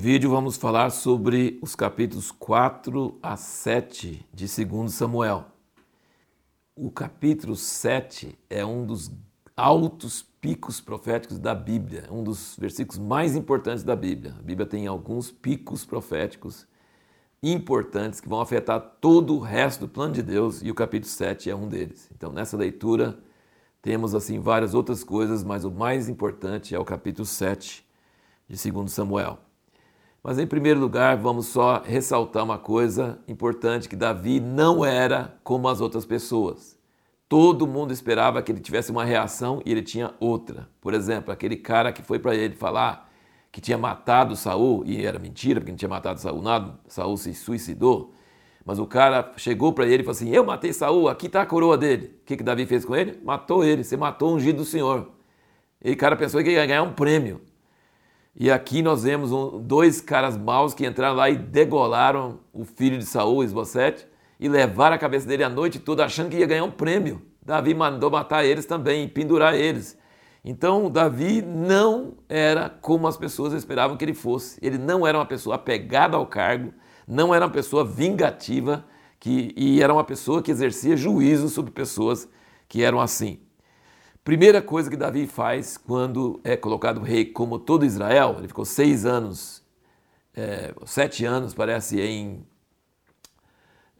vídeo vamos falar sobre os capítulos 4 a 7 de 2 Samuel. O capítulo 7 é um dos altos picos proféticos da Bíblia, um dos versículos mais importantes da Bíblia. A Bíblia tem alguns picos proféticos importantes que vão afetar todo o resto do plano de Deus e o capítulo 7 é um deles. Então, nessa leitura, temos assim várias outras coisas, mas o mais importante é o capítulo 7 de 2 Samuel. Mas em primeiro lugar, vamos só ressaltar uma coisa importante que Davi não era como as outras pessoas. Todo mundo esperava que ele tivesse uma reação e ele tinha outra. Por exemplo, aquele cara que foi para ele falar que tinha matado Saul e era mentira, porque não tinha matado Saul nada, Saul se suicidou. Mas o cara chegou para ele e falou assim: Eu matei Saul, aqui está a coroa dele. O que, que Davi fez com ele? Matou ele, você matou o ungido do Senhor. E o cara pensou que ia ganhar um prêmio. E aqui nós vemos um, dois caras maus que entraram lá e degolaram o filho de Saul, Esbocete, e levaram a cabeça dele a noite toda achando que ia ganhar um prêmio. Davi mandou matar eles também, pendurar eles. Então, Davi não era como as pessoas esperavam que ele fosse. Ele não era uma pessoa apegada ao cargo, não era uma pessoa vingativa que, e era uma pessoa que exercia juízo sobre pessoas que eram assim. Primeira coisa que Davi faz quando é colocado rei, como todo Israel, ele ficou seis anos, é, sete anos, parece, em,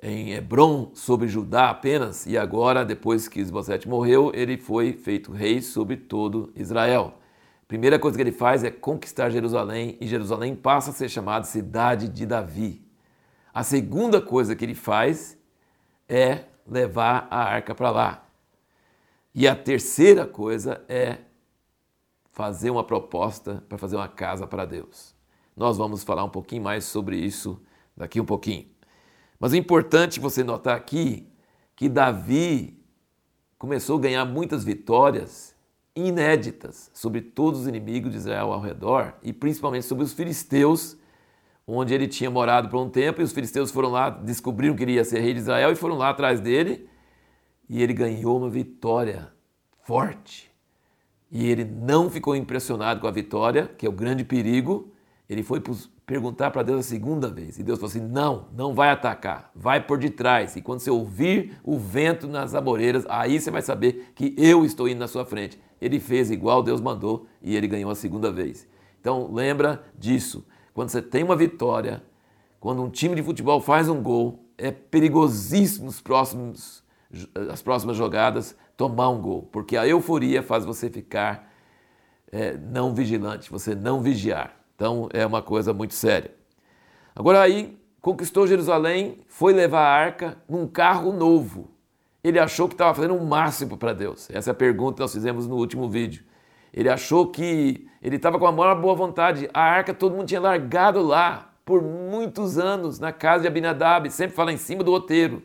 em Hebron, sobre Judá apenas, e agora, depois que Esbocete morreu, ele foi feito rei sobre todo Israel. Primeira coisa que ele faz é conquistar Jerusalém, e Jerusalém passa a ser chamada Cidade de Davi. A segunda coisa que ele faz é levar a arca para lá. E a terceira coisa é fazer uma proposta para fazer uma casa para Deus. Nós vamos falar um pouquinho mais sobre isso daqui um pouquinho. Mas é importante você notar aqui que Davi começou a ganhar muitas vitórias inéditas sobre todos os inimigos de Israel ao redor e principalmente sobre os filisteus onde ele tinha morado por um tempo, e os filisteus foram lá, descobriram que ele ia ser rei de Israel e foram lá atrás dele, e ele ganhou uma vitória forte. E ele não ficou impressionado com a vitória, que é o grande perigo. Ele foi perguntar para Deus a segunda vez. E Deus falou assim: não, não vai atacar, vai por detrás. E quando você ouvir o vento nas amoreiras, aí você vai saber que eu estou indo na sua frente. Ele fez igual Deus mandou e ele ganhou a segunda vez. Então lembra disso quando você tem uma vitória, quando um time de futebol faz um gol, é perigosíssimo nos próximos, as próximas jogadas tomar um gol, porque a euforia faz você ficar é, não vigilante, você não vigiar. Então é uma coisa muito séria. Agora aí, conquistou Jerusalém, foi levar a arca num carro novo. Ele achou que estava fazendo o um máximo para Deus. Essa é a pergunta que nós fizemos no último vídeo. Ele achou que ele estava com a maior boa vontade. A arca todo mundo tinha largado lá por muitos anos na casa de Abinadab, sempre fala em cima do outeiro.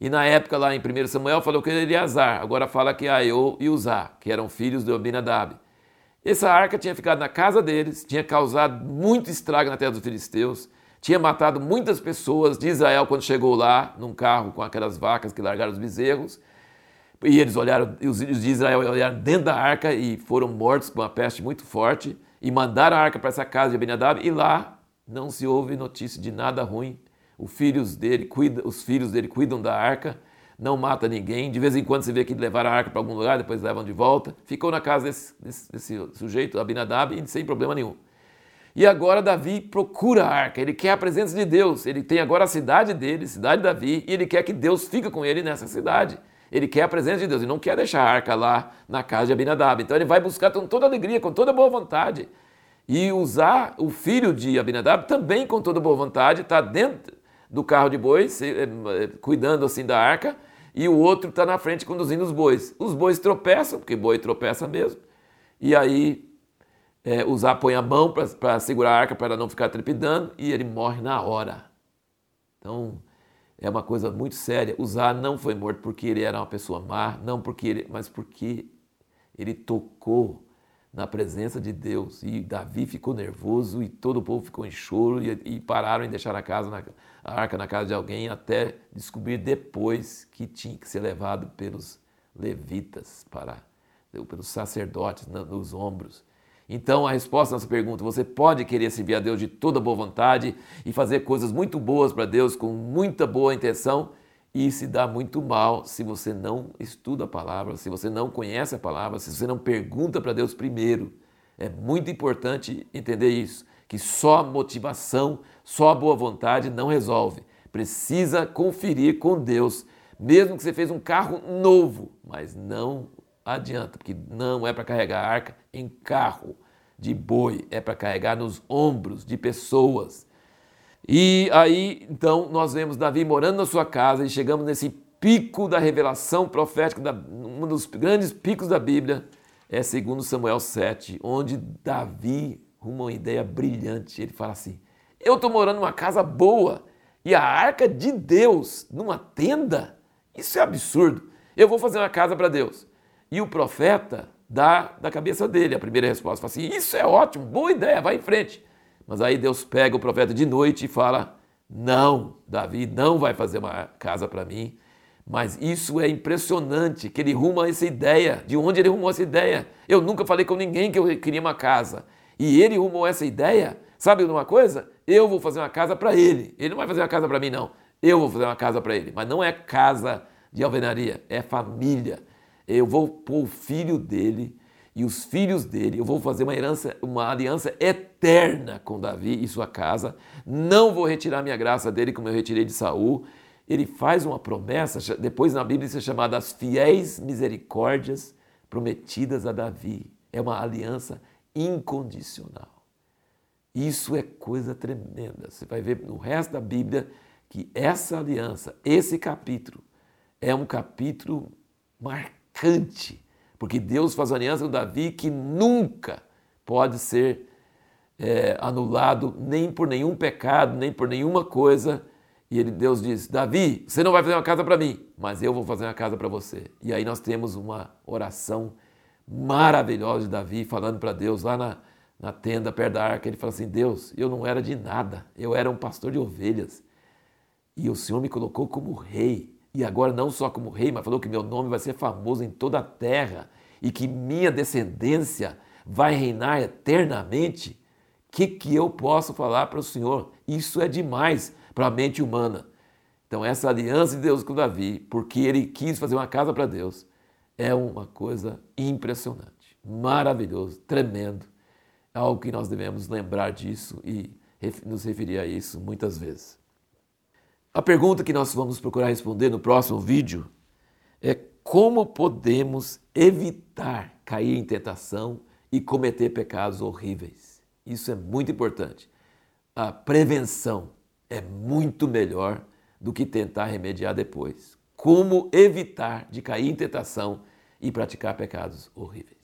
E na época lá em 1 Samuel falou que era Eleazar, agora fala que é Aiô e Uzá, que eram filhos de Abinadab. Essa arca tinha ficado na casa deles, tinha causado muito estrago na terra dos filisteus, tinha matado muitas pessoas de Israel quando chegou lá, num carro com aquelas vacas que largaram os bezerros, e eles olharam, os filhos de Israel olharam dentro da arca e foram mortos com uma peste muito forte. E mandaram a arca para essa casa de Abinadab e lá não se ouve notícia de nada ruim. Os filhos dele, os filhos dele cuidam da arca, não mata ninguém. De vez em quando você vê que levaram a arca para algum lugar, depois levam de volta. Ficou na casa desse, desse, desse sujeito, Abinadab, e sem problema nenhum. E agora Davi procura a arca, ele quer a presença de Deus. Ele tem agora a cidade dele, cidade de Davi, e ele quer que Deus fique com ele nessa cidade. Ele quer a presença de Deus e não quer deixar a arca lá na casa de Abinadab. Então ele vai buscar com toda alegria, com toda boa vontade. E usar o filho de Abinadab também com toda boa vontade, está dentro do carro de bois, eh, eh, cuidando assim da arca, e o outro está na frente conduzindo os bois. Os bois tropeçam, porque boi tropeça mesmo, e aí é, Uzá põe a mão para segurar a arca para não ficar trepidando, e ele morre na hora. Então, é uma coisa muito séria. Uzá não foi morto porque ele era uma pessoa má, não porque ele, mas porque ele tocou na presença de Deus. E Davi ficou nervoso e todo o povo ficou em choro e, e pararam em deixar a, casa na, a arca na casa de alguém até descobrir depois que tinha que ser levado pelos levitas para pelos sacerdotes nos ombros. Então, a resposta à nossa pergunta: você pode querer servir a Deus de toda boa vontade e fazer coisas muito boas para Deus com muita boa intenção e se dá muito mal se você não estuda a palavra, se você não conhece a palavra, se você não pergunta para Deus primeiro. É muito importante entender isso, que só motivação, só boa vontade não resolve. Precisa conferir com Deus, mesmo que você fez um carro novo, mas não adianta, porque não é para carregar arca em carro de boi, é para carregar nos ombros de pessoas. E aí, então, nós vemos Davi morando na sua casa e chegamos nesse pico da revelação profética, da, um dos grandes picos da Bíblia, é segundo Samuel 7, onde Davi uma ideia brilhante. Ele fala assim: Eu estou morando numa casa boa e a arca de Deus numa tenda? Isso é absurdo. Eu vou fazer uma casa para Deus. E o profeta dá da cabeça dele a primeira resposta. Fala assim: Isso é ótimo, boa ideia, vai em frente. Mas aí Deus pega o profeta de noite e fala: Não, Davi não vai fazer uma casa para mim. Mas isso é impressionante que ele ruma essa ideia. De onde ele rumou essa ideia? Eu nunca falei com ninguém que eu queria uma casa. E ele rumou essa ideia. Sabe uma coisa? Eu vou fazer uma casa para ele. Ele não vai fazer uma casa para mim, não. Eu vou fazer uma casa para ele. Mas não é casa de alvenaria, é família. Eu vou pôr o filho dele e os filhos dele. Eu vou fazer uma herança, uma aliança eterna com Davi e sua casa. Não vou retirar minha graça dele como eu retirei de Saul ele faz uma promessa, depois na Bíblia isso é chamada as fiéis misericórdias prometidas a Davi. É uma aliança incondicional. Isso é coisa tremenda. Você vai ver no resto da Bíblia que essa aliança, esse capítulo, é um capítulo marcante, porque Deus faz aliança com Davi que nunca pode ser é, anulado nem por nenhum pecado, nem por nenhuma coisa e ele, Deus diz: Davi, você não vai fazer uma casa para mim, mas eu vou fazer uma casa para você. E aí nós temos uma oração maravilhosa de Davi falando para Deus lá na, na tenda perto da arca. Ele fala assim: Deus, eu não era de nada, eu era um pastor de ovelhas. E o Senhor me colocou como rei. E agora não só como rei, mas falou que meu nome vai ser famoso em toda a terra e que minha descendência vai reinar eternamente. O que, que eu posso falar para o Senhor? Isso é demais para a mente humana. Então, essa aliança de Deus com Davi, porque ele quis fazer uma casa para Deus, é uma coisa impressionante, maravilhoso, tremendo. É algo que nós devemos lembrar disso e nos referir a isso muitas vezes. A pergunta que nós vamos procurar responder no próximo vídeo é como podemos evitar cair em tentação e cometer pecados horríveis. Isso é muito importante. A prevenção é muito melhor do que tentar remediar depois. Como evitar de cair em tentação e praticar pecados horríveis.